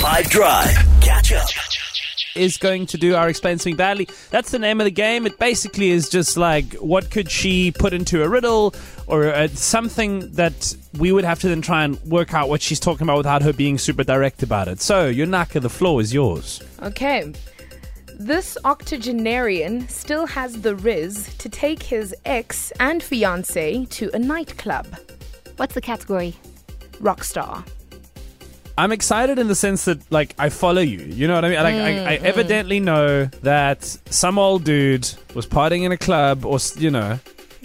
5 Drive. Catch up. is going to do our explain something badly. That's the name of the game. It basically is just like what could she put into a riddle or uh, something that we would have to then try and work out what she's talking about without her being super direct about it. So, Yonaka, the floor is yours. Okay. This octogenarian still has the riz to take his ex and fiance to a nightclub. What's the category? Rockstar. I'm excited in the sense that like I follow you. You know what I mean? Like I, I mm, mm. evidently know that some old dude was partying in a club, or you know.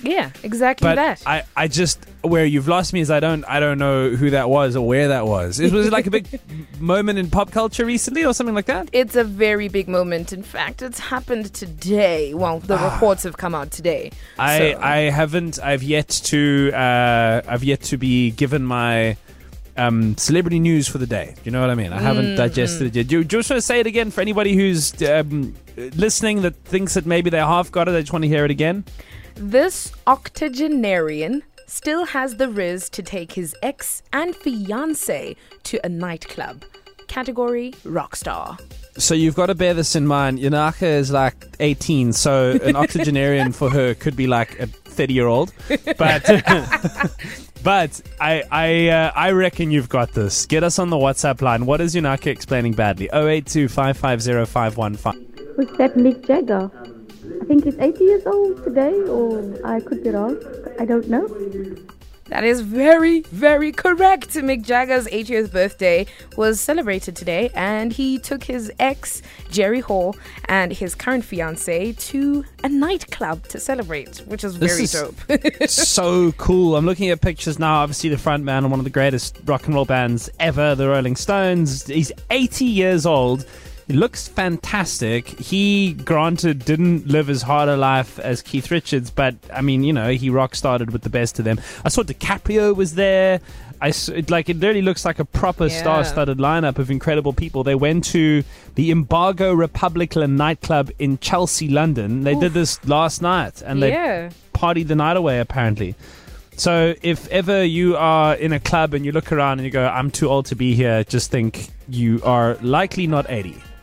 Yeah, exactly But that. I, I just where you've lost me is I don't I don't know who that was or where that was. It was it like a big moment in pop culture recently or something like that. it's a very big moment. In fact, it's happened today. Well, the ah. reports have come out today. I So- I haven't I've yet to uh, I've yet to be given my um, celebrity news for the day. Do You know what I mean? I haven't digested it yet. Do you just want to say it again for anybody who's um, listening that thinks that maybe they half got it? I just want to hear it again. This octogenarian still has the riz to take his ex and fiance to a nightclub. Category Rockstar. So you've got to bear this in mind. Yonaka is like 18, so an octogenarian for her could be like a 30 year old. But but I I uh, I reckon you've got this. Get us on the WhatsApp line. What is Yonaka explaining badly? 082 550 515. Was that Mick Jagger? I think he's 80 years old today, or I could be wrong. I don't know. That is very, very correct. Mick Jagger's 80th birthday was celebrated today, and he took his ex, Jerry Hall, and his current fiance to a nightclub to celebrate, which is This very is- dope. so cool. I'm looking at pictures now. Obviously, the front man of one of the greatest rock and roll bands ever, the Rolling Stones. He's 80 years old. Looks fantastic. He, granted, didn't live as hard a life as Keith Richards, but I mean, you know, he rock started with the best of them. I saw DiCaprio was there. I it, like it really looks like a proper Yeah. star-studded lineup of incredible people. They went to the Embargo Republica nightclub in Chelsea, London. They did this last night, and they yeah. partied the night away apparently. So if ever you are in a club and you look around and you go, I'm too old to be here, just think you are likely not 80.